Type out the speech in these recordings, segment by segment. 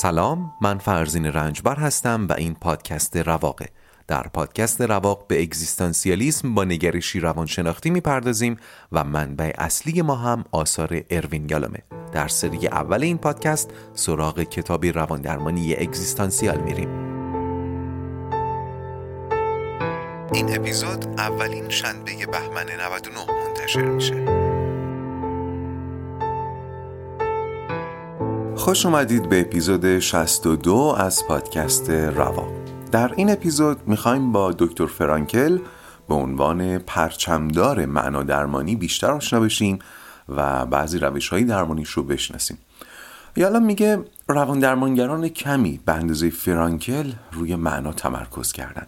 سلام من فرزین رنجبر هستم و این پادکست رواقه. در پادکست رواق به اگزیستانسیالیسم با نگرشی روانشناختی می‌پردازیم و منبع اصلی ما هم آثار اروین گالومه. در سری اول این پادکست سراغ کتابی رواندرمانی اگزیستانسیال میریم. این اپیزود اولین شنبه بهمن 99 منتشر میشه. خوش اومدید به اپیزود 62 از پادکست روا. در این اپیزود می‌خوایم با دکتر فرانکل به عنوان پرچمدار معنا درمانی بیشتر آشنا بشیم و بعضی روش های درمانیش رو بشناسیم. یالا میگه روان درمانگران کمی به اندازه فرانکل روی معنا تمرکز کردن.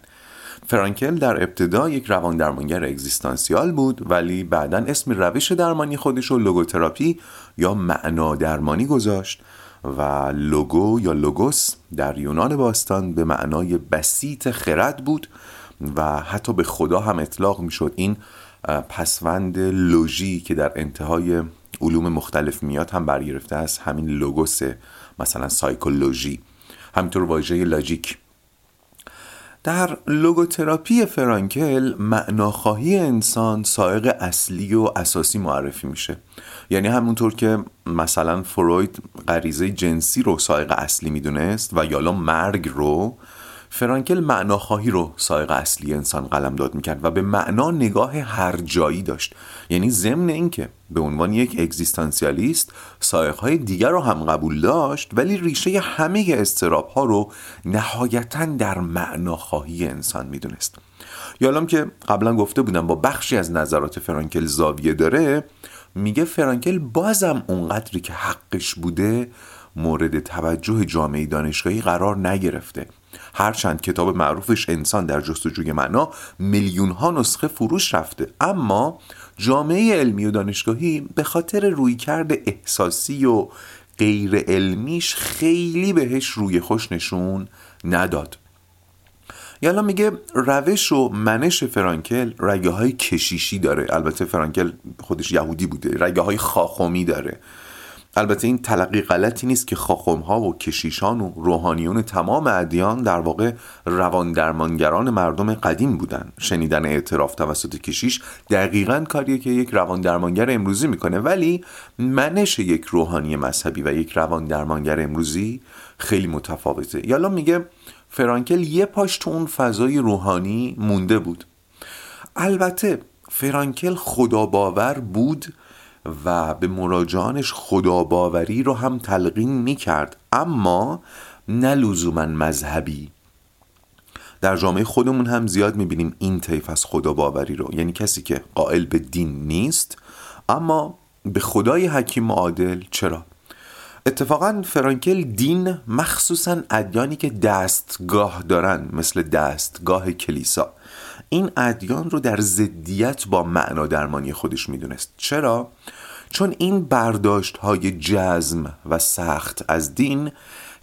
فرانکل در ابتدا یک روان درمانگر اگزیستانسیال بود ولی بعدا اسم روش درمانی خودش رو لوگوتراپی یا معنا درمانی گذاشت. و لوگو یا لوگوس در یونان باستان به معنای بسیط خرد بود و حتی به خدا هم اطلاق می‌شد این پسوند لوژی که در انتهای علوم مختلف میاد هم برگرفته از همین لوگوس مثلا سایکولوژی. همینطور واژه logic. در لوگوتراپی فرانکل معناخواهی انسان سائق اصلی و اساسی معرفی میشه. یعنی همونطور که مثلا فروید غریزه جنسی رو سائق اصلی می‌دونست و یالا مرگ رو فرانکل معناخواهی رو سائق اصلی انسان قلم داد می‌کرد و به معنا نگاه هر جایی داشت. یعنی ضمن اینکه به عنوان یک اگزیستانسیالیست سائقهای دیگر رو هم قبول داشت ولی ریشه همه استراب ها رو نهایتا در معناخواهی انسان می‌دونست. یالام که قبلا گفته بودم با بخشی از نظرات فرانکل زاویه داره میگه فرانکل بازم اونقدری که حقش بوده مورد توجه جامعه دانشگاهی قرار نگرفته. هرچند کتاب معروفش انسان در جستجوی معنا میلیون ها نسخه فروش رفته اما جامعه علمی و دانشگاهی به خاطر رویکرد احساسی و غیر علمیش خیلی بهش روی خوش نشون نداد. یالا میگه روش و منش فرانکل رگه های کشیشی داره. البته فرانکل خودش یهودی بوده. رگه های خاخومی داره. البته این تلقی غلطی نیست که خاخوم ها و کشیشان و روحانیون تمام ادیان در واقع روان درمانگران مردم قدیم بودن. شنیدن اعتراف توسط کشیش دقیقا کاریه که یک روان درمانگر امروزی می‌کنه. ولی منش یک روحانی مذهبی و یک روان درمانگر امروزی خیلی متفاوته. یالا میگه فرانکل یه پاش تو اون فضای روحانی مونده بود. البته فرانکل خدا باور بود و به مراجعانش خداباوری رو هم تلقین می کرد اما نه لزوما مذهبی. در جامعه خودمون هم زیاد می‌بینیم این طیف از خداباوری رو. یعنی کسی که قائل به دین نیست اما به خدای حکیم عادل. چرا؟ اتفاقا فرانکل دین مخصوصا ادیانی که دستگاه دارن مثل دستگاه کلیسا این ادیان رو در ضدیت با معنا درمانی خودش می‌دونست. چرا؟ چون این برداشت های جزم و سخت از دین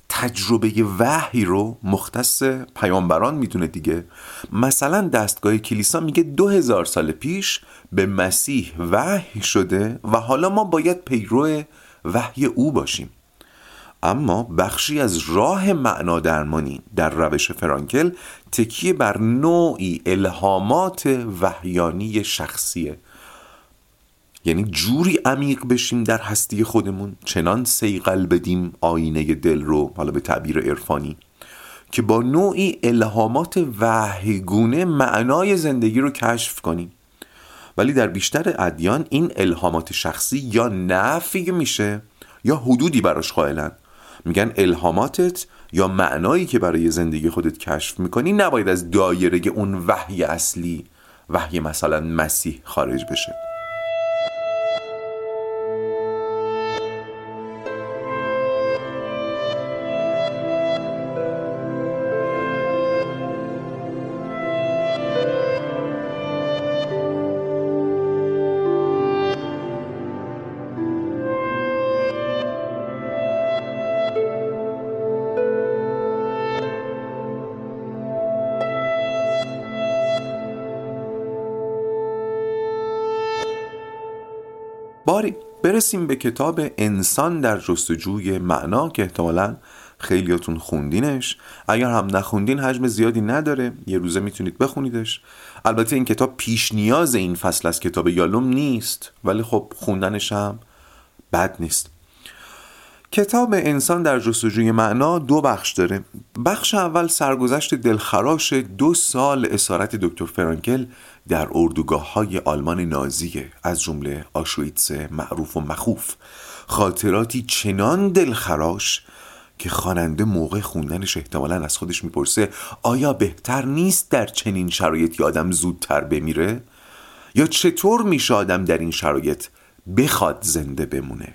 تجربه وحی رو مختص پیامبران می‌دونه دیگه. مثلا دستگاه کلیسا میگه دو هزار سال پیش به مسیح وحی شده و حالا ما باید پیرو وحی او باشیم. اما بخشی از راه معنا درمانی در روش فرانکل تکیه بر نوعی الهامات وحیانی شخصیه. یعنی جوری عمیق بشیم در هستی خودمون چنان سیقل بدیم آینه دل رو حالا به تعبیر عرفانی که با نوعی الهامات وحیگونه معنای زندگی رو کشف کنیم. ولی در بیشتر ادیان این الهامات شخصی یا نفی میشه یا حدودی براش قائلن. میگن الهاماتت یا معنایی که برای زندگی خودت کشف می‌کنی نباید از دایره اون وحی اصلی وحی مثلا مسیح خارج بشه. برسیم به کتاب انسان در جستجوی معنا که احتمالا خیلیاتون خوندینش. اگر هم نخوندین حجم زیادی نداره. یه روزه می‌تونید بخونیدش. البته این کتاب پیش نیاز این فصل از کتاب یالوم نیست ولی خب خوندنش هم بد نیست. کتاب انسان در جستجوی معنا دو بخش داره. بخش اول سرگذشت دلخراش دو سال اسارت دکتر فرانکل در اردوگاه های آلمان نازیه از جمله آشویتس معروف و مخوف خاطراتی چنان دلخراش که خواننده موقع خوندنش احتمالا از خودش می‌پرسه آیا بهتر نیست در چنین شرایطی آدم زودتر بمیره؟ یا چطور میشه آدم در این شرایط بخواد زنده بمونه؟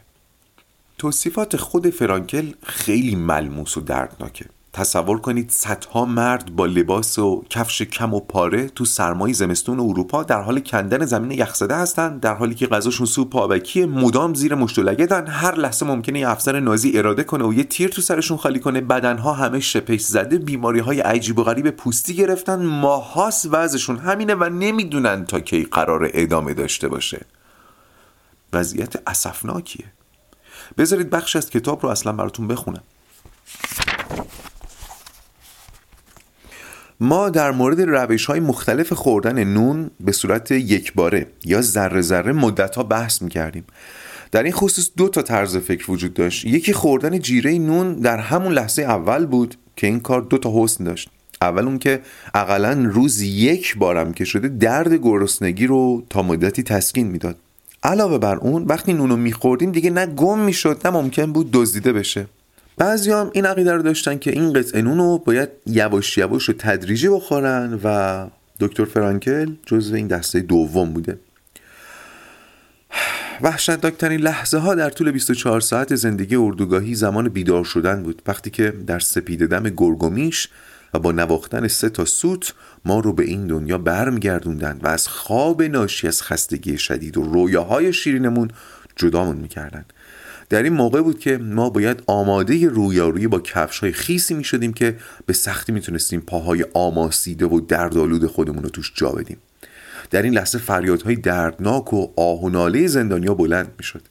توصیفات خود فرانکل خیلی ملموس و دردناکه تصور کنید صدها مرد با لباس و کفش کم و پاره تو سرمای زمستون اروپا در حال کندن زمین یخزده هستند در حالی که غذاشون سوپ آبکی مدام زیر مشت هر لحظه ممکنه یه افسر نازی اراده کنه و یه تیر تو سرشون خالی کنه. بدنها همه شپش زده بیماری های عجیب و غریب پوستی گرفتن. ماهاس وضعشون همینه و نمی‌دونن تا کی قرار ادامه داشته باشه. وضعیت اسفناکیه. بذارید بخش از کتاب رو اصلا براتون بخونم. ما در مورد روش های مختلف خوردن نون به صورت یکباره یا ذره ذره مدت ها بحث می کردیم در این خصوص دو تا طرز فکر وجود داشت. یکی خوردن جیره نون در همون لحظه اول بود که این کار دو تا حسن داشت. اول اون که اقلا روز یک بارم که شده درد گرسنگی رو تا مدتی تسکین می‌داد. علاوه بر اون وقتی نونو میخوردیم دیگه نه گم می‌شد نه ممکن بود دزدیده بشه. بعضی هم این عقیده رو داشتن که این قطعه نون رو باید یواش یواش و تدریجی بخورن و دکتر فرانکل جزو این دسته دوم بوده. وحشتناکترین لحظه ها در طول 24 ساعت زندگی اردوگاهی زمان بیدار شدن بود. وقتی که در سپید دم گرگومیش و با نواختن سه تا سوت ما رو به این دنیا برمیگردوندن و از خواب ناشی از خستگی شدید و رویاهای شیرینمون جدامون می‌کردن. در این موقع بود که ما باید آماده رویارویی با کفش های خیسی می شدیم که به سختی می‌تونستیم پاهای آماسیده و دردآلود خودمون رو توش جا بدیم. در این لحظه فریادهای دردناک و آه و ناله زندانیا بلند می‌شد.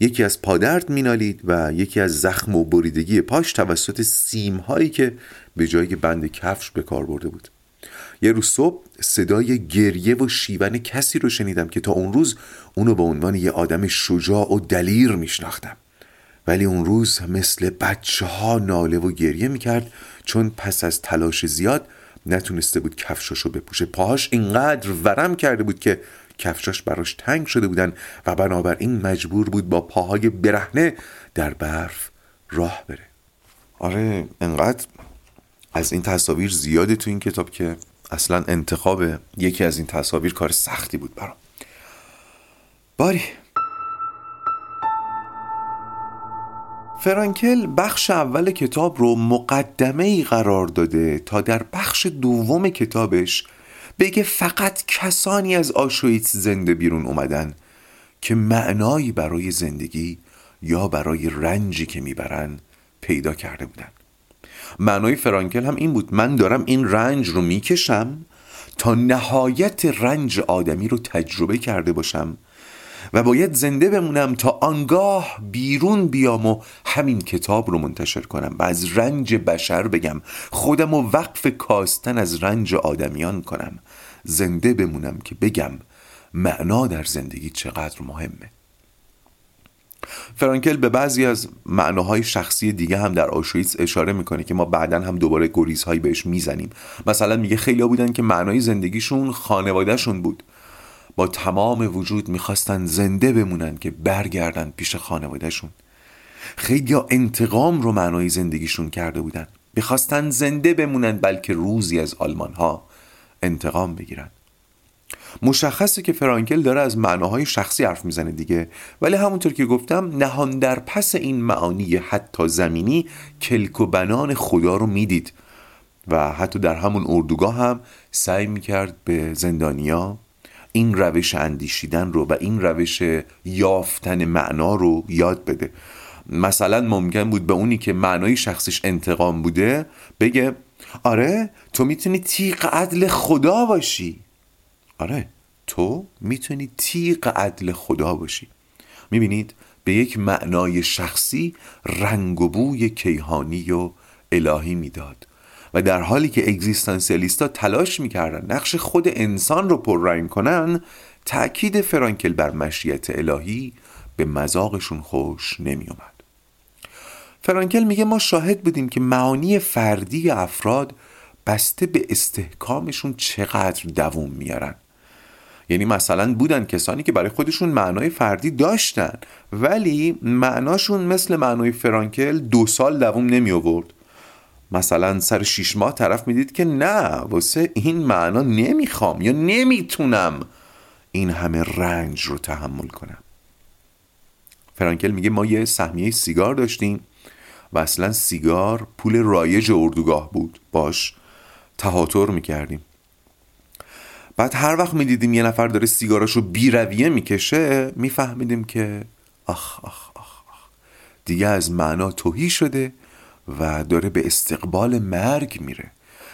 یکی از پادرد مینالید و یکی از زخم و بریدگی پاش توسط سیم هایی که به جای بند کفش به کار برده بود. یه روز صبح صدای گریه و شیون کسی رو شنیدم که تا اون روز اونو به عنوان یه آدم شجاع و دلیر میشناختم. ولی اون روز مثل بچه ها ناله و گریه می‌کرد چون پس از تلاش زیاد نتونسته بود کفشاشو بپوشه. پاهاش اینقدر ورم کرده بود که کفشاش براش تنگ شده بودن و بنابراین مجبور بود با پاهای برهنه در برف راه بره. آره انقدر از این تصاویر زیاده تو این کتاب که اصلا انتخاب یکی از این تصاویر کار سختی بود برام. باری. فرانکل بخش اول کتاب رو مقدمه ای قرار داده تا در بخش دوم کتابش بگه فقط کسانی از آشویتس زنده بیرون اومدن که معنایی برای زندگی یا برای رنجی که می‌برن پیدا کرده بودن. معنای فرانکل هم این بود. من دارم این رنج رو می‌کشم تا نهایت رنج آدمی رو تجربه کرده باشم و باید زنده بمونم تا آنگاه بیرون بیام و همین کتاب رو منتشر کنم و از رنج بشر بگم. خودم و وقف کاستن از رنج آدمیان کنم. زنده بمونم که بگم معنا در زندگی چقدر مهمه. فرانکل به بعضی از معناهای شخصی دیگه هم در آشویتس اشاره می‌کنه که ما بعدا هم دوباره گریزهایی بهش می‌زنیم. مثلا میگه خیلی بودن که معنای زندگیشون خانوادهشون بود. با تمام وجود می‌خواستن زنده بمونن که برگردن پیش خانوادهشون. خیلی انتقام رو معنای زندگیشون کرده بودن. می‌خواستن زنده بمونن بلکه روزی از آلمان ها انتقام بگیرن. مشخصه که فرانکل داره از معناهای شخصی حرف می‌زنه دیگه. ولی همونطور که گفتم نهان در پس این معانی حتی زمینی کلک و بنان خدا رو می‌دید. و حتی در همون اردوگاه هم سعی می‌کرد به زندانیا این روش اندیشیدن رو و این روش یافتن معنا رو یاد بده. مثلا ممکن بود به اونی که معنای شخصش انتقام بوده بگه آره تو می‌تونی تیغ عدل خدا باشی. آره تو می‌تونی تیغ عدل خدا باشی. می‌بینید به یک معنای شخصی رنگ و بوی کیهانی و الهی می‌داد. و در حالی که اگزیستانسیالیستا تلاش می‌کردن نقش خود انسان رو پررنگ کنن تأکید فرانکل بر مشیت الهی به مذاقشون خوش نمیومد فرانکل میگه ما شاهد بودیم که معانی فردی افراد بسته به استحکامشون چقدر دووم میارن یعنی مثلا بودن کسانی که برای خودشون معنای فردی داشتن ولی معناشون مثل معنای فرانکل دو سال دووم نمی آورد. مثلا سر شیش ماه طرف می‌دید که نه واسه این معنا نمی‌خوام یا نمی‌تونم این همه رنج رو تحمل کنم. فرانکل میگه ما یه سهمیه سیگار داشتیم و اصلا سیگار پول رایج اردوگاه بود. باش تهاتر می‌کردیم. بعد هر وقت می‌دیدیم یه نفر داره سیگاراشو بیرویه می‌کشه میفهمیدیم که آخ آخ آخ آخ. دیگه از معنا توهی شده و داره به استقبال مرگ میره.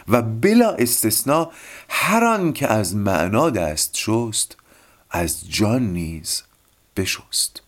و بلا استثنا هر آن که از معنا دست شست از جان نیز بشست.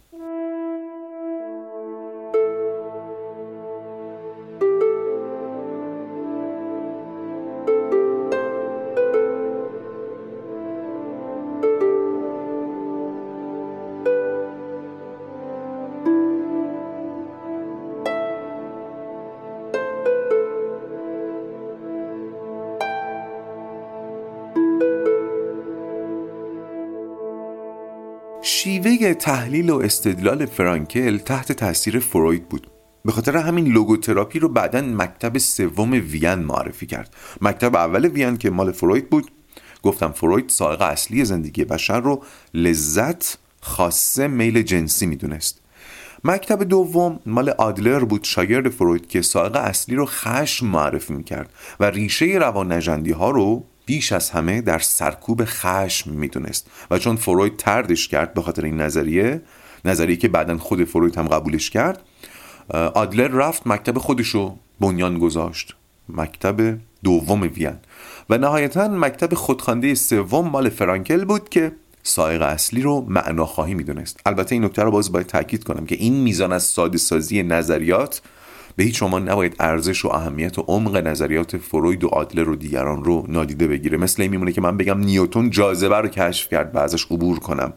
تحلیل و استدلال فرانکل تحت تاثیر فروید بود. به خاطر همین لوگوتراپی رو بعدا مکتب سوم وین معرفی کرد. مکتب اول وین که مال فروید بود. گفتم فروید سائق اصلی زندگی بشر رو لذت خاصه میل جنسی می‌دونست. مکتب دوم مال آدلر بود شاگرد فروید که سائق اصلی رو خشم معرفی می‌کرد و ریشه روان ها رو بیش از همه در سرکوب خشم می‌دونست و چون فروید تردش کرد به خاطر این نظریه نظریه که بعدا خود فروید هم قبولش کرد آدلر رفت مکتب خودشو بنیان گذاشت. مکتب دوم وین. و نهایتا مکتب خودخوانده سوم مال فرانکل بود که سایق اصلی رو معناخواهی می‌دونست. البته این نکته رو باز باید تاکید کنم که این میزان از ساده سازی نظریات به هیچ شما نباید ارزش و اهمیت و عمق نظریات فروید و آدلر و دیگران رو نادیده بگیره. مثل این میمونه که من بگم نیوتون جاذبه رو کشف کرد و ازش عبور کنم.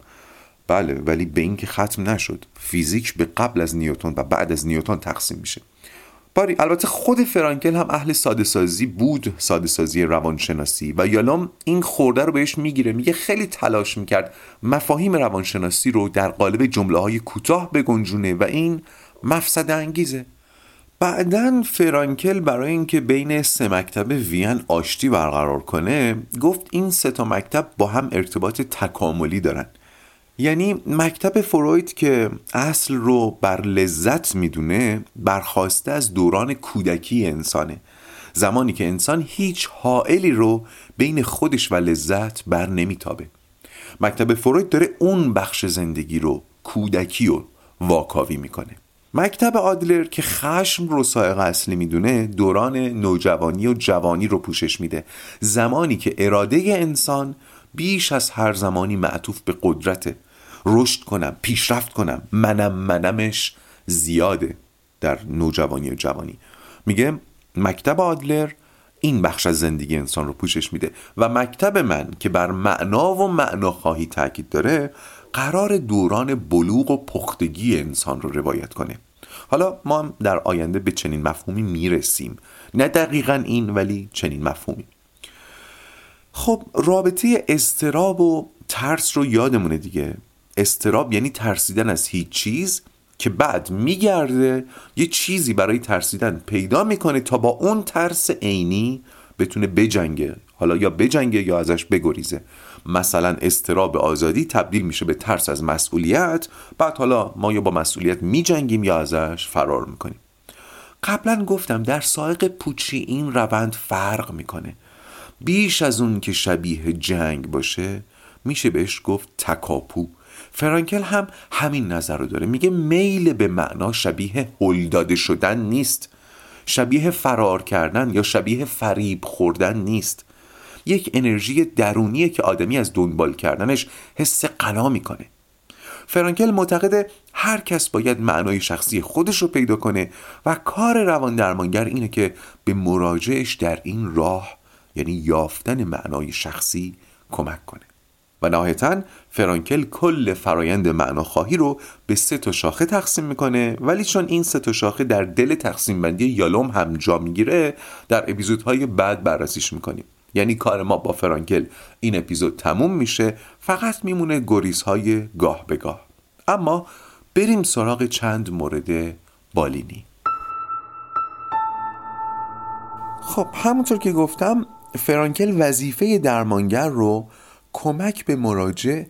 بله ولی به این که ختم نشد. فیزیک به قبل از نیوتون و بعد از نیوتون تقسیم میشه. باری البته خود فرانکل هم اهل ساده سازی بود ساده سازی روانشناسی. و یالام این خورده رو بهش می‌گیره. میگه خیلی تلاش می‌کرد مفاهیم روانشناسی رو در قالب جمله های کوتاه بگنجونه و این مفسد انگیزه بعدا فرانکل برای اینکه بین سه مکتب وین آشتی برقرار کنه گفت این سه تا مکتب با هم ارتباط تکاملی دارن. یعنی مکتب فروید که اصل رو بر لذت می‌دونه برخواسته از دوران کودکی انسانه. زمانی که انسان هیچ حائلی رو بین خودش و لذت بر نمیتابه. مکتب فروید داره اون بخش زندگی رو کودکی رو واکاوی می‌کنه. مکتب آدلر که خشم رو سایق اصلی می‌دونه دوران نوجوانی و جوانی رو پوشش میده. زمانی که اراده انسان بیش از هر زمانی معطوف به قدرت رشد کنم پیشرفت کنم منم منمش زیاده در نوجوانی و جوانی. میگه مکتب آدلر این بخش از زندگی انسان رو پوشش میده و مکتب من که بر معنا و معناخواهی تاکید داره قرار دوران بلوغ و پختگی انسان رو روایت کنه. حالا ما هم در آینده به چنین مفهومی می‌رسیم. نه دقیقا این ولی چنین مفهومی. خب رابطه استراب و ترس رو یادمونه دیگه. استراب یعنی ترسیدن از هیچ چیز که بعد میگرده یه چیزی برای ترسیدن پیدا می‌کنه تا با اون ترس عینی بتونه بجنگه. حالا یا بجنگه یا ازش بگریزه. مثلا استراب آزادی تبدیل میشه به ترس از مسئولیت بعد حالا ما یا با مسئولیت میجنگیم یا ازش فرار می‌کنیم. قبلا گفتم در سایق پوچی این روند فرق می‌کنه. بیش از اون که شبیه جنگ باشه میشه بهش گفت تکاپو. فرانکل هم همین نظر رو داره. میگه میل به معنا شبیه هلداده شدن نیست. شبیه فرار کردن یا شبیه فریب خوردن نیست. یک انرژی درونیه که آدمی از دنبال کردنش حس قنا می‌کنه. فرانکل معتقد هر کس باید معنای شخصی خودش رو پیدا کنه و کار روان درمانگر اینه که به مراجعش در این راه یعنی یافتن معنای شخصی کمک کنه. و نهایتا فرانکل کل فرایند معناخواهی رو به سه تا شاخه تقسیم می‌کنه ولی چون این سه تا شاخه در دل تقسیم بندی یالوم هم جا می‌گیره در اپیزودهای بعد بررسیش می‌کنیم. یعنی کار ما با فرانکل این اپیزود تموم میشه فقط میمونه گریزهای گاه به گاه. اما بریم سراغ چند مورد بالینی. خب همونطور که گفتم فرانکل وظیفه درمانگر رو کمک به مراجع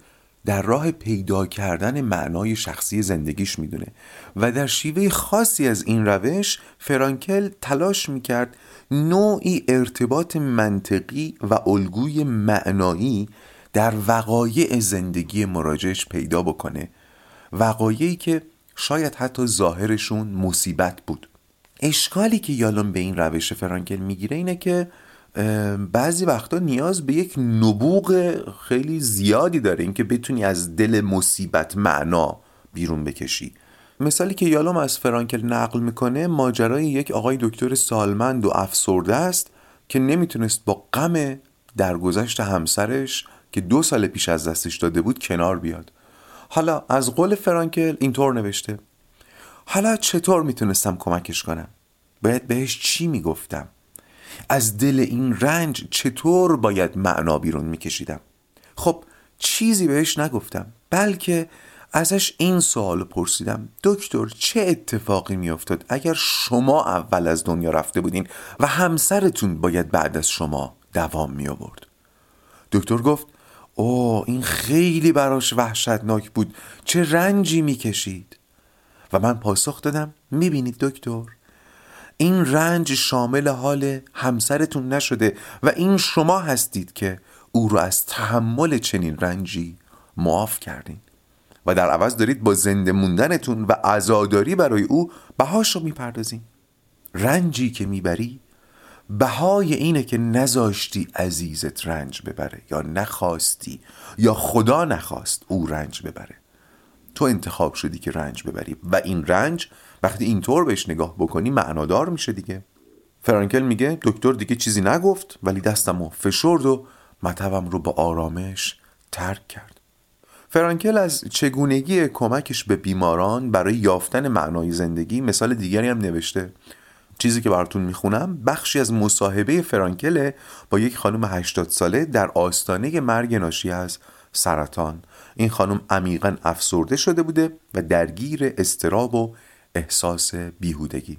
در راه پیدا کردن معنای شخصی زندگیش می‌دونه. و در شیوه خاصی از این روش فرانکل تلاش می‌کرد نوعی ارتباط منطقی و الگوی معنایی در وقایع زندگی مراجعش پیدا بکنه. وقایعی که شاید حتی ظاهرشون مصیبت بود. اشکالی که یالون به این روش فرانکل می‌گیره اینه که بعضی وقتا نیاز به یک نبوغ خیلی زیادی داره. اینکه بتونی از دل مصیبت معنا بیرون بکشی. مثالی که یالوم از فرانکل نقل می‌کنه ماجرای یک آقای دکتر سالمند و افسرده است که نمی‌تونست با غم درگذشت همسرش که دو سال پیش از دستش داده بود کنار بیاد. حالا از قول فرانکل اینطور نوشته. حالا چطور می‌تونستم کمکش کنم؟ باید بهش چی می‌گفتم؟ از دل این رنج چطور باید معنا بیرون میکشیدم؟ خب چیزی بهش نگفتم بلکه ازش این سوال پرسیدم. دکتر چه اتفاقی میافتاد اگر شما اول از دنیا رفته بودین و همسرتون باید بعد از شما دوام می آورد دکتر گفت او این خیلی براش وحشتناک بود. چه رنجی می‌کشید؟ و من پاسخ دادم می‌بینید دکتر این رنج شامل حال همسرتون نشده و این شما هستید که او رو از تحمل چنین رنجی معاف کردین. و در عوض دارید با زنده موندنتون و عزاداری برای او بهاش رو می‌پردازین رنجی که می‌بری بهای اینه که نذاشتی عزیزت رنج ببره یا نخواستی یا خدا نخواست او رنج ببره. تو انتخاب شدی که رنج ببری و این رنج وقتی اینطور بهش نگاه بکنی معنادار میشه دیگه. فرانکل میگه دکتر دیگه چیزی نگفت ولی دستم و فشرد و مطبم رو با آرامش ترک کرد. فرانکل از چگونگی کمکش به بیماران برای یافتن معنای زندگی مثال دیگری هم نوشته. چیزی که براتون می‌خونم بخشی از مصاحبه فرانکله با یک خانم 80 ساله در آستانه مرگ ناشی از سرطان. این خانم عمیقا افسرده شده بوده و درگیر استراب و احساس بیهودگی.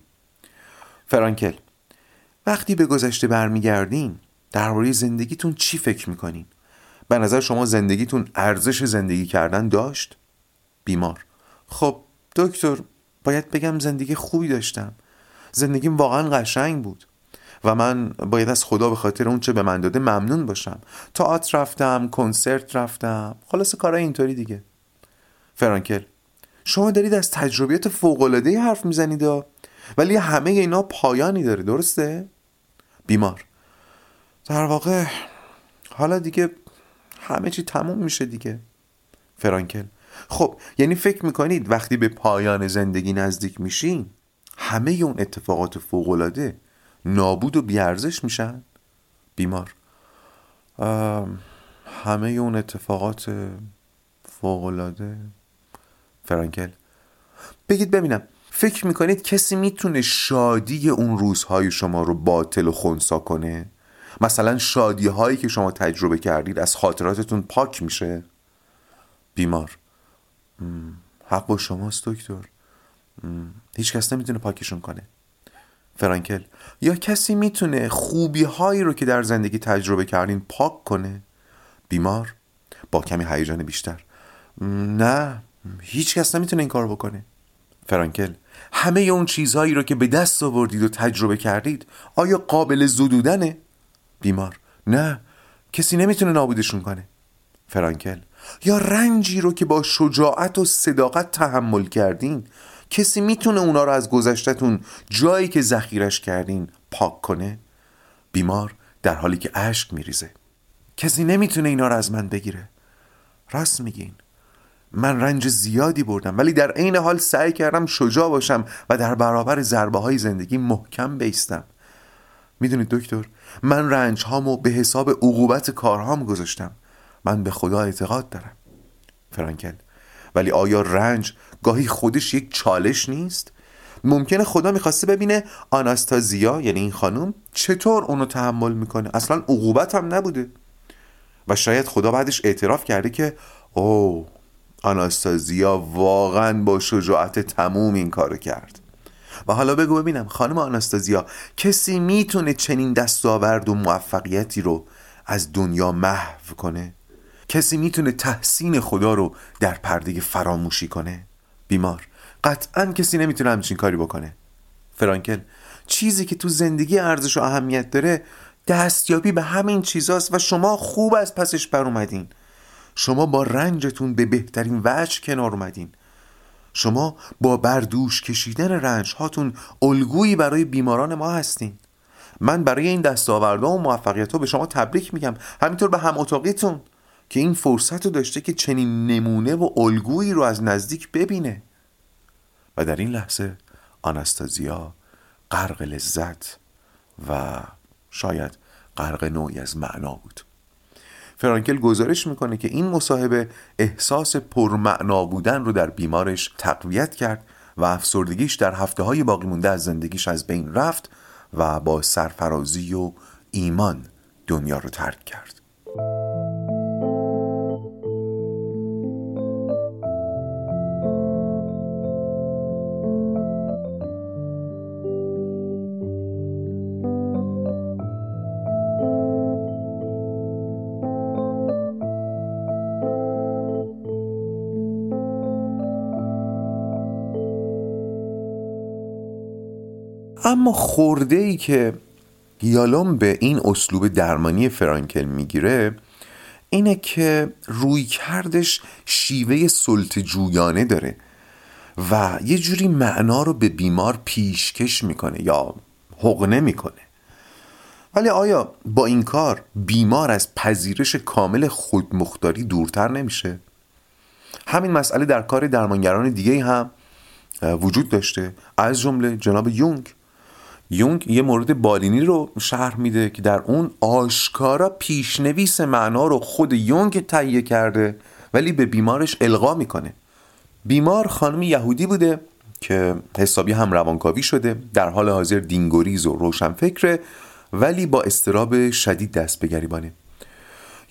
فرانکل وقتی به گذشته برمیگردین درباره زندگیتون چی فکر می‌کنین؟ به نظر شما زندگیتون ارزش زندگی کردن داشت؟ بیمار. خب دکتر باید بگم زندگی خوبی داشتم. زندگیم واقعا قشنگ بود و من باید از خدا به خاطر اون چه به من داده ممنون باشم. تئاتر رفتم کنسرت رفتم خلاص کارهای اینطوری دیگه. فرانکل شما دارید از تجربیات فوقالعاده حرف می‌زنید ولی همه اینا پایانی داره درسته؟ بیمار. در واقع حالا دیگه همه چی تموم میشه دیگه. فرانکل. خب یعنی فکر می‌کنید وقتی به پایان زندگی نزدیک میشین همه اون اتفاقات فوقالعاده نابود و بیارزش میشن؟ بیمار. همه اون اتفاقات فوقالعاده. فرانکل. بگید ببینم فکر می‌کنید کسی می‌تونه شادی اون روزهای شما رو باطل و خونسا کنه؟ مثلا شادی هایی که شما تجربه کردید از خاطراتتون پاک میشه؟ بیمار. حق با شماست دکتر. هیچ کس نمی‌تونه پاکشون کنه. فرانکل. یا کسی می‌تونه خوبی هایی رو که در زندگی تجربه کردین پاک کنه؟ بیمار. با کمی هیجان بیشتر. نه. هیچ کس نمی‌تونه این کار بکنه. فرانکل. همه اون چیزهایی رو که به دست آوردید و تجربه کردید آیا قابل زدودنه؟ بیمار. نه کسی نمی‌تونه نابودشون کنه. فرانکل. یا رنجی رو که با شجاعت و صداقت تحمل کردین کسی می‌تونه اونا رو از گذشتتون جایی که ذخیرش کردین پاک کنه؟ بیمار در حالی که اشک میریزه. کسی نمی‌تونه اینا رو از من بگیره. راست میگین. من رنج زیادی بردم ولی در عین حال سعی کردم شجاع باشم و در برابر ضربه های زندگی محکم بیستم. می‌دونید دکتر؟ من رنج هامو به حساب عقوبت کارهام گذاشتم. من به خدا اعتقاد دارم. فرانکل. ولی آیا رنج گاهی خودش یک چالش نیست؟ ممکنه خدا می‌خواسته ببینه آناستازیا یعنی این خانم چطور اونو تحمل می‌کنه؟ اصلا عقوبت هم نبوده. و شاید خدا بعدش اعتراف کرده که او آناستازیا واقعا با شجاعت تموم این کارو کرد. و حالا بگو ببینم خانم آناستازیا کسی می‌تونه چنین دستاورد و موفقیتی رو از دنیا محو کنه؟ کسی می‌تونه تحسین خدا رو در پرده فراموشی کنه؟ بیمار قطعا کسی نمی‌تونه همچین کاری بکنه. فرانکل چیزی که تو زندگی ارزش و اهمیت داره دستیابی به همین چیزاست و شما خوب از پسش بر اومدین. شما با رنجتون به بهترین وجه کنار اومدین. شما با بردوش کشیدن رنج هاتون الگویی برای بیماران ما هستین. من برای این دستاوردها و موفقیت ها به شما تبریک میگم. همینطور به هم اتاقیتون که این فرصت رو داشته که چنین نمونه و الگویی رو از نزدیک ببینه. و در این لحظه آنستازیا غرق لذت و شاید غرق نوعی از معنا بود. فرانکل گزارش می‌کنه که این مصاحبه احساس پرمعنا بودن رو در بیمارش تقویت کرد و افسردگیش در هفته های باقی مونده از زندگیش از بین رفت و با سرفرازی و ایمان دنیا رو ترک کرد. اما خورده ای که یالوم به این اسلوب درمانی فرانکل می‌گیره اینه که روی کردش شیوه سلط جویانه داره و یه جوری معنا رو به بیمار پیشکش می‌کنه یا حقنه می‌کنه ولی آیا با این کار بیمار از پذیرش کامل خودمختاری دورتر نمیشه؟ همین مسئله در کار درمانگران دیگه هم وجود داشته از جمله جناب یونگ یونگ یه مورد بالینی رو شرح میده که در اون آشکارا پیشنویس معنا رو خود یونگ تهیه کرده ولی به بیمارش القا می‌کنه. بیمار خانم یهودی بوده که حسابی هم روانکاوی شده در حال حاضر دینگوریز و روشنفکره ولی با استراب شدید دست به گریبانه.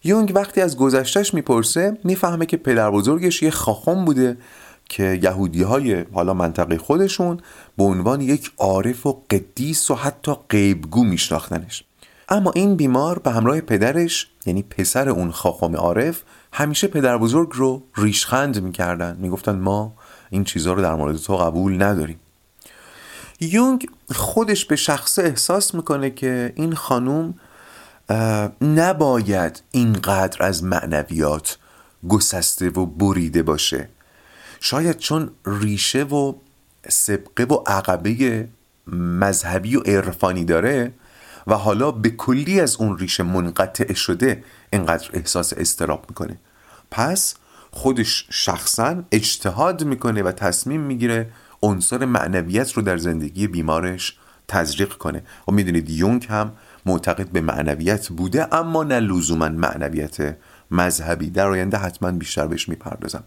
یونگ وقتی از گذشتش می‌پرسه می‌فهمه که پدر بزرگش یه خاخم بوده که یهودی های حالا منطقه خودشون به عنوان یک عارف و قدیس و حتی غیبگو میشناختنش. اما این بیمار به همراه پدرش یعنی پسر اون خاخم عارف همیشه پدر بزرگ رو ریشخند می‌کردن. می‌گفتن ما این چیزها رو در مورد تو قبول نداریم. یونگ خودش به شخصه احساس می‌کنه که این خانوم نباید اینقدر از معنویات گسسته و بریده باشه. شاید چون ریشه و سبقه و عقبه مذهبی و عرفانی داره و حالا به کلی از اون ریشه منقطع شده اینقدر احساس استراب می‌کنه. پس خودش شخصا اجتهاد می‌کنه و تصمیم می‌گیره عنصر معنویت رو در زندگی بیمارش تزریق کنه. و می‌دونید یونگ هم معتقد به معنویت بوده اما نه لزوما معنویت مذهبی. در آینده حتما بیشتر بهش می‌پردازم.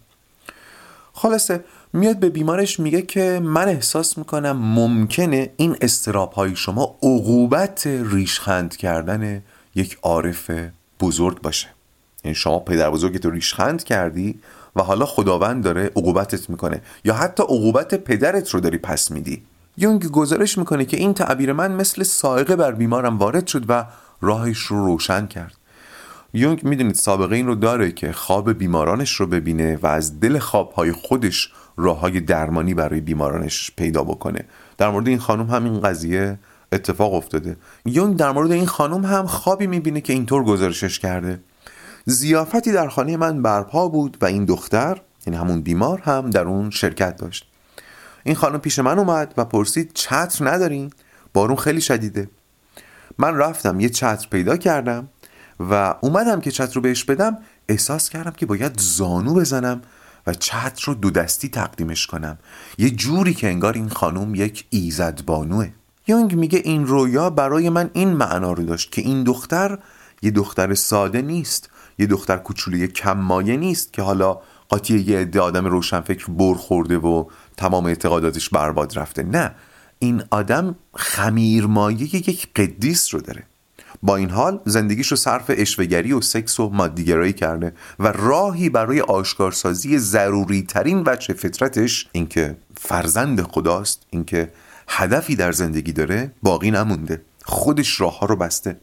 خلاصه میاد به بیمارش میگه که من احساس می‌کنم ممکنه این استراب های شما عقوبت ریشخند کردن یک عارف بزرگ باشه. یعنی شما پدر بزرگت رو ریشخند کردی و حالا خداوند داره عقوبتت می‌کنه. یا حتی عقوبت پدرت رو داری پس میدی. یونگ گزارش می‌کنه که این تعبیر من مثل سائقه بر بیمارم وارد شد و راهش رو روشن کرد. یونگ می‌دونید سابقه این رو داره که خواب بیمارانش رو ببینه و از دل خوابهای خودش راه های درمانی برای بیمارانش پیدا بکنه. در مورد این خانم هم این قضیه اتفاق افتاده. یونگ در مورد این خانم هم خوابی می‌بینه که اینطور گزارشش کرده. زیافتی در خانه من برپا بود و این دختر یعنی همون بیمار هم در اون شرکت داشت. این خانم پیش من اومد و پرسید چتر ندارین بارون خیلی شدیده. من رفتم یه چتر پیدا کردم. و اومدم که چتر رو بهش بدم احساس کردم که باید زانو بزنم و چتر رو دو دستی تقدیمش کنم. یه جوری که انگار این خانم یک ایزد بانوه. یونگ میگه این رویا برای من این معنا رو داشت که این دختر یه دختر ساده نیست یه دختر کوچولوی کم مایه نیست که حالا قاطی یه عده آدم روشنفکر بر خورده و تمام اعتقاداتش برباد رفته. نه این آدم خمیر مایه یک قدیس رو داره. با این حال زندگیش رو صرف اشوگری و سکس و مادیگرایی کرده و راهی برای آشکارسازی ضروری ترین وجه فطرتش اینکه فرزند خداست اینکه هدفی در زندگی داره باقی نمونده. خودش راه ها رو بسته.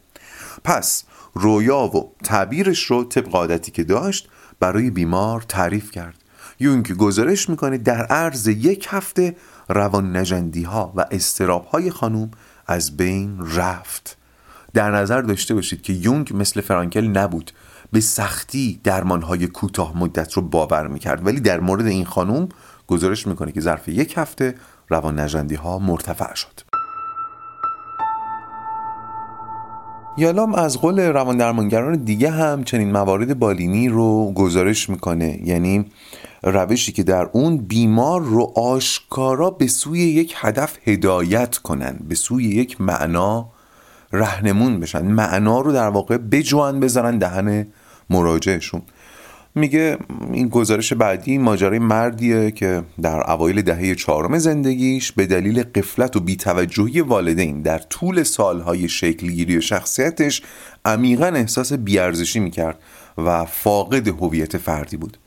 پس رویا و تعبیرش رو طبق عادتی که داشت برای بیمار تعریف کرد. یونگ گزارش می‌کنه در عرض یک هفته روان نجندی ها و استراب های خانوم از بین رفت. در نظر داشته باشید که یونگ مثل فرانکل نبود. به سختی درمان های کوتاه مدت رو باور می‌کرد. ولی در مورد این خانوم گزارش می‌کنه که ظرف یک هفته روان نجندی ها مرتفع شد. یالام از قول روان درمانگران دیگه هم چنین موارد بالینی رو گزارش می‌کنه. یعنی روشی که در اون بیمار رو آشکارا به سوی یک هدف هدایت کنن به سوی یک معنا رهنمون بشن. معنا رو در واقع بجوان بذارن دهن مراجعشون. میگه این گزارش بعدی ماجرای مردیه که در اوایل دهه چهارم زندگیش به دلیل قفلت و بیتوجهی والدین در طول سالهای شکلگیری شخصیتش عمیقا احساس بیارزشی می‌کرد و فاقد هویت فردی بود.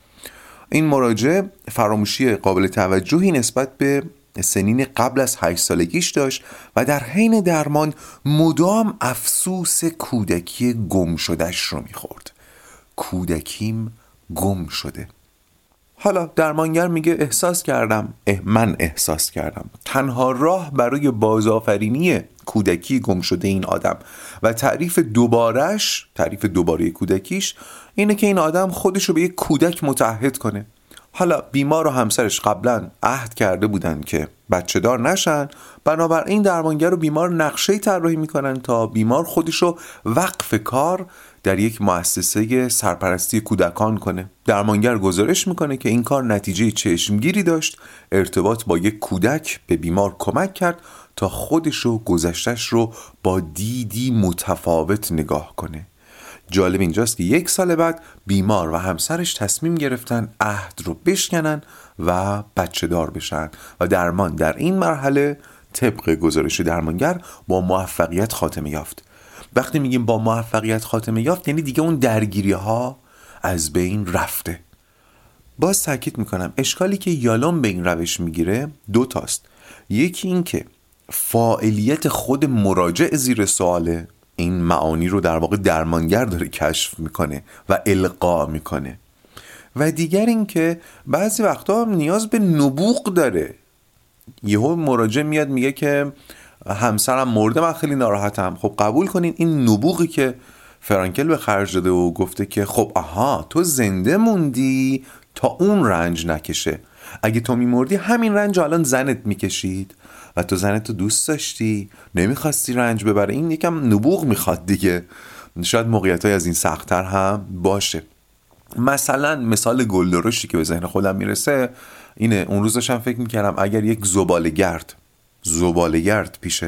این مراجع فراموشی قابل توجهی نسبت به سنین قبل از هشت سالگیش داشت و در حین درمان مدام افسوس کودکی گم شدهش رو می‌خورد. کودکیم گم شده. حالا درمانگر میگه احساس کردم من احساس کردم. تنها راه برای بازآفرینی کودکی گم شده این آدم و تعریف دوبارش تعریف دوباره کودکیش اینه که این آدم خودش رو به یک کودک متعهد کنه. حالا بیمار و همسرش قبلا عهد کرده بودن که بچه دار نشن بنابراین درمانگر و بیمار نقشه طراحی می‌کنن تا بیمار خودش رو وقف کار در یک مؤسسه سرپرستی کودکان کنه. درمانگر گزارش می‌کنه که این کار نتیجه چشمگیری داشت ارتباط با یک کودک به بیمار کمک کرد تا خودش و گذشتش رو با دیدی متفاوت نگاه کنه. جالب اینجاست که یک سال بعد بیمار و همسرش تصمیم گرفتن عهد رو بشکنن و بچه دار بشن و درمان در این مرحله طبق گزارش درمانگر با موفقیت خاتمه یافت. وقتی میگیم با موفقیت خاتمه یافت یعنی دیگه اون درگیری ها از بین رفته. باز تاکید می‌کنم اشکالی که یالوم به این روش می‌گیره دو تاست. یکی این که فاعلیت خود مراجع زیر سواله. این معانی رو در واقع درمانگر داره کشف می‌کنه و القا می‌کنه. و دیگر اینکه بعضی وقتا نیاز به نبوغ داره. یهو مراجع میاد میگه که همسرم مرده من خیلی ناراحتم. خب قبول کنین این نبوغی که فرانکل به خرج داده و گفته که خب آها تو زنده موندی تا اون رنج نکشه. اگه تو میمردی همین رنج الان زنت می‌کشید. و تو زنت تو دوست داشتی؟ نمی‌خواستی رنج ببره این یکم نبوغ می‌خواد دیگه. شاید موقعیت های از این سختتر هم باشه. مثلا مثال گلدرشی که به ذهن خودم می‌رسه اینه. اون روز داشتم فکر می‌کردم اگر یک زبالگرد زبالگرد پیش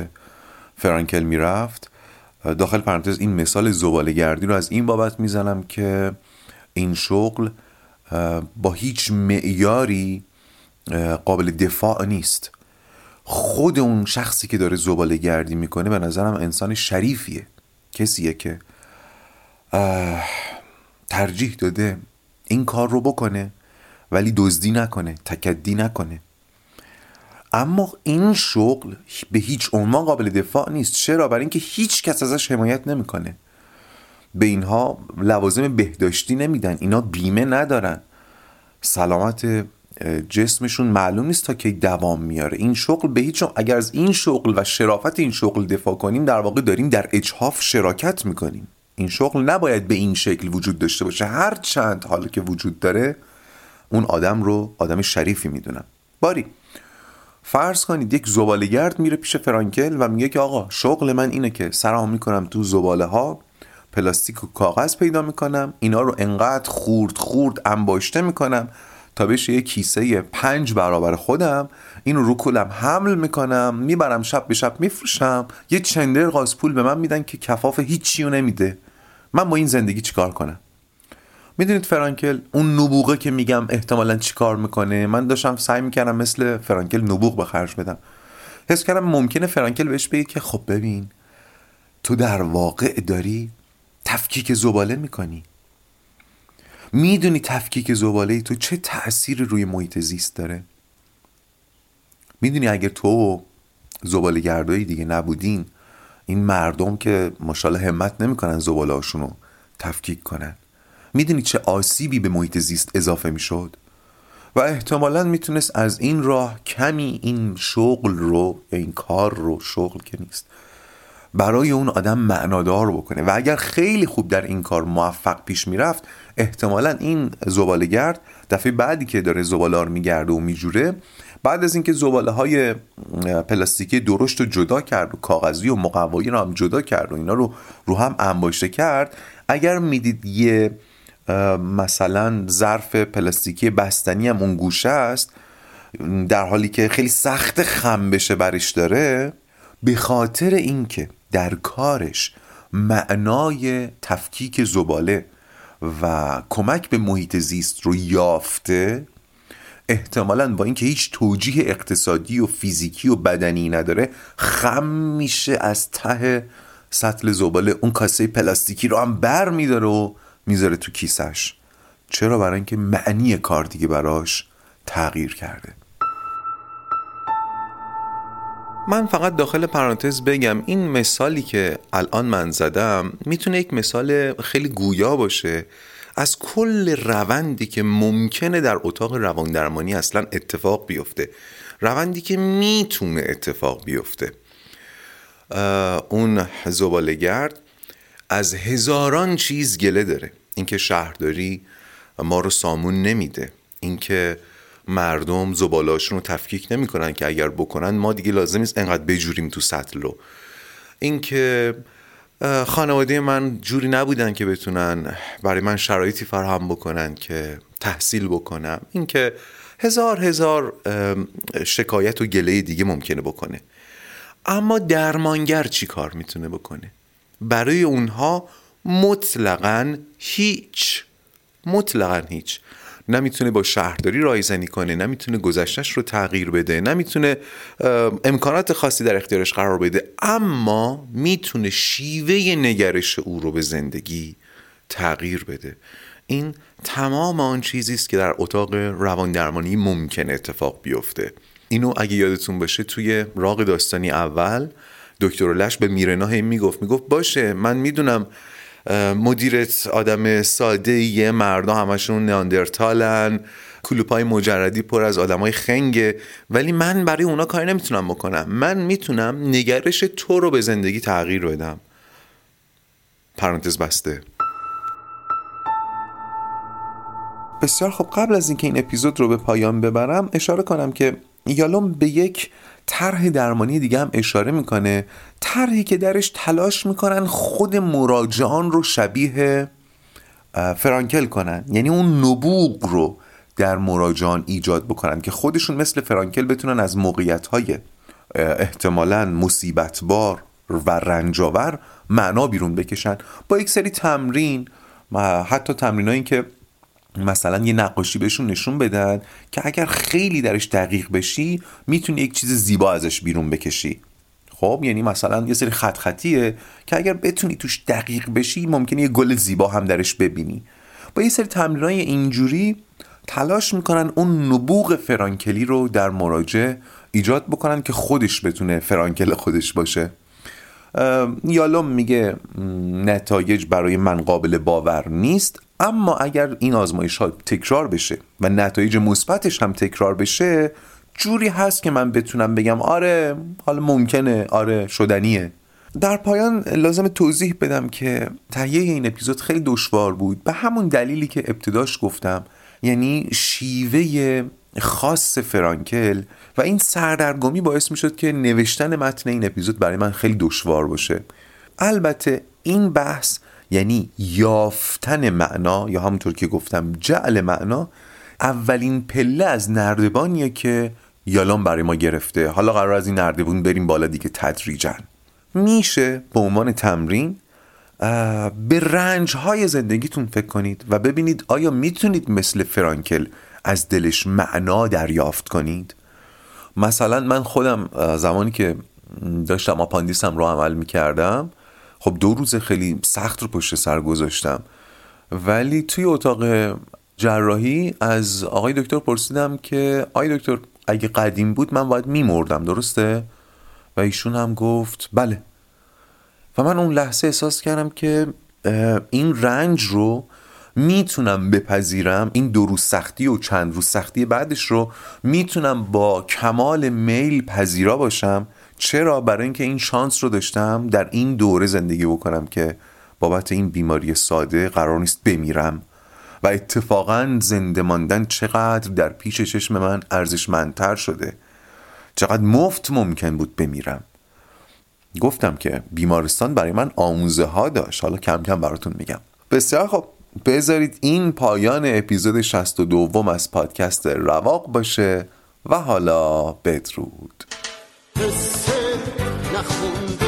فرانکل می‌رفت داخل پرانتز این مثال زبالگردی رو از این بابت می‌زنم که این شغل با هیچ معیاری قابل دفاع نیست. خود اون شخصی که داره زباله گردی می‌کنه به نظرم انسان شریفیه. کسیه که ترجیح داده این کار رو بکنه ولی دزدی نکنه تکدی نکنه. اما این شغل به هیچ عنوان قابل دفاع نیست. چرا؟ برای اینکه هیچ کس ازش حمایت نمی‌کنه. به اینها لوازم بهداشتی نمیدن. اینا بیمه ندارن. سلامت جسمشون معلوم نیست تا کی دوام میاره. این شغل به هیچ اگر از این شغل و شرافت این شغل دفاع کنیم در واقع داریم در اجحاف شراکت می‌کنیم. این شغل نباید به این شکل وجود داشته باشه. هر چند حالا که وجود داره اون آدم رو آدم شریفی می‌دونم. باری فرض کنید یک زبالگرد میره پیش فرانکل و میگه که آقا شغل من اینه که سرام می‌کنم تو زباله ها پلاستیک و کاغذ پیدا می‌کنم اینا رو انقدر خورد خورد انباشته می‌کنم تا بشه یه کیسه پنج برابر خودم. اینو رو کولم حمل می‌کنم می‌برم شب به شب میفروشم. یه چندر قاز پول به من میدن که کفاف هیچی رو نمیده. من با این زندگی چیکار کنم؟ می‌دونید فرانکل اون نبوغه که میگم احتمالا چیکار می‌کنه؟ من داشتم سعی می‌کردم مثل فرانکل نبوغ به خرج بدم. حس کردم ممکنه فرانکل بهش بگه که خب ببین تو در واقع داری تفکیک زباله می‌کنی. می‌دونی تفکیک زباله تو چه تأثیری روی محیط زیست داره؟ می‌دونی اگر تو زباله گردایی دیگه نبودین این مردم که ماشاءالله همت نمی‌کنن زباله رو تفکیک کنن. می‌دونی چه آسیبی به محیط زیست اضافه می‌شد؟ و احتمالا می‌تونست از این راه کمی این شغل رو یا این کار رو شغل که نیست برای اون آدم معنادار بکنه. و اگر خیلی خوب در این کار موفق پیش می‌رفت احتمالا این زبالگرد دفعه بعدی که داره زبالار میگرده و میجوره بعد از اینکه زباله های پلاستیکی درشت رو جدا کرد و کاغذی و مقوایی رو هم جدا کرد و اینا رو رو هم انباشته کرد اگر می‌دید یه مثلا ظرف پلاستیکی بستنی هم اون گوشه است در حالی که خیلی سخت خم بشه برش داره به خاطر اینکه در کارش معنای تفکیک زباله و کمک به محیط زیست رو یافته احتمالا با اینکه هیچ توجیه اقتصادی و فیزیکی و بدنی نداره خم میشه از ته سطل زباله. اون کاسه پلاستیکی رو هم بر میداره و می‌ذاره تو کیسش چرا؟ برای اینکه معنی کار دیگه براش تغییر کرده. من فقط داخل پرانتز بگم این مثالی که الان من زدم می‌تونه یک مثال خیلی گویا باشه از کل روندی که ممکنه در اتاق روان درمانی اصلا اتفاق بیفته روندی که می‌تونه اتفاق بیفته. اون زبالگرد از هزاران چیز گله داره. اینکه شهرداری ما رو سامون نمیده اینکه مردم زبالاشون رو تفکیک نمی‌کنن که اگر بکنن ما دیگه لازم نیست انقدر بجوریم تو سطل رو. اینکه خانواده من جوری نبودن که بتونن برای من شرایطی فراهم بکنن که تحصیل بکنم اینکه هزار هزار شکایت و گله دیگه ممکنه بکنه. اما درمانگر چی کار می‌تونه بکنه؟ برای اونها مطلقا هیچ مطلقا هیچ. نمی‌تونه با شهرداری رایزنی کنه نمی‌تونه گذشتش رو تغییر بده نمی‌تونه امکانات خاصی در اختیارش قرار بده اما می‌تونه شیوه نگرش او رو به زندگی تغییر بده. این تمام آن چیزی است که در اتاق روان درمانی ممکن اتفاق بیفته. اینو اگه یادتون باشه توی راق داستانی اول دکتر لش به میرنا هی می‌گفت می‌گفت باشه من می‌دونم مدیرت آدم ساده یه مردا همشون نیاندرتالن کلوپای مجردی پر از آدمای خنگه. ولی من برای اونا کاری نمی‌تونم بکنم. من می‌تونم نگرش تو رو به زندگی تغییر بدم. پرانتز بسته. بسیار خب قبل از اینکه این اپیزود رو به پایان ببرم اشاره کنم که یالوم به یک طرح درمانی دیگه هم اشاره می‌کنه. طرحی که درش تلاش می‌کنن خود مراجعان رو شبیه فرانکل کنن. یعنی اون نبوغ رو در مراجعان ایجاد بکنن که خودشون مثل فرانکل بتونن از موقعیت های احتمالا مصیبتبار و رنجاور معنا بیرون بکشن. با یک سری تمرین حتی تمرین که مثلا یه نقاشی بهشون نشون بدن که اگر خیلی درش دقیق بشی می‌تونی یک چیز زیبا ازش بیرون بکشی. خب یعنی مثلا یه سری خط خطیه که اگر بتونی توش دقیق بشی ممکنه یه گل زیبا هم درش ببینی. با یه سری تمرینای اینجوری تلاش می‌کنن اون نبوغ فرانکلی رو در مراجع ایجاد بکنن که خودش بتونه فرانکل خودش باشه. یالوم میگه نتایج برای من قابل باور نیست. اما اگر این آزمایش ها تکرار بشه و نتایج مثبتش هم تکرار بشه جوری هست که من بتونم بگم آره حالا ممکنه آره شدنیه. در پایان لازم توضیح بدم که تهیه این اپیزود خیلی دشوار بود. به همون دلیلی که ابتداش گفتم یعنی شیوه خاص فرانکل و این سردرگمی باعث می شد که نوشتن متن این اپیزود برای من خیلی دشوار باشه. البته این بحث یعنی یافتن معنا یا همونطور که گفتم جعل معنا اولین پله از نردبانیه که یالان برای ما گرفته. حالا قرار از این نردبون بریم بالا دیگه تدریجا. میشه به عنوان تمرین به رنج های زندگیتون فکر کنید و ببینید آیا می‌تونید مثل فرانکل از دلش معنا دریافت کنید؟ مثلا من خودم زمانی که داشتم آپاندیسم رو عمل می‌کردم خب دو روز خیلی سخت رو پشت سر گذاشتم. ولی توی اتاق جراحی از آقای دکتر پرسیدم که آقای دکتر اگه قدیم بود من باید میمردم درسته؟ و ایشون هم گفت بله. و من اون لحظه احساس کردم که این رنج رو می‌تونم بپذیرم این دو روز سختی و چند روز سختی بعدش رو می‌تونم با کمال میل پذیرا باشم. چرا برای اینکه این شانس رو داشتم در این دوره زندگی بکنم که بابت این بیماری ساده قرار نیست بمیرم؟ و اتفاقا زنده ماندن چقدر در پیش چشم من ارزشمندتر شده. چقدر مفت ممکن بود بمیرم. گفتم که بیمارستان برای من آموزه ها داشت. حالا کم کم براتون میگم. بسیار خب بذارید این پایان اپیزود 62 از پادکست رواق باشه و حالا بدرود. נחום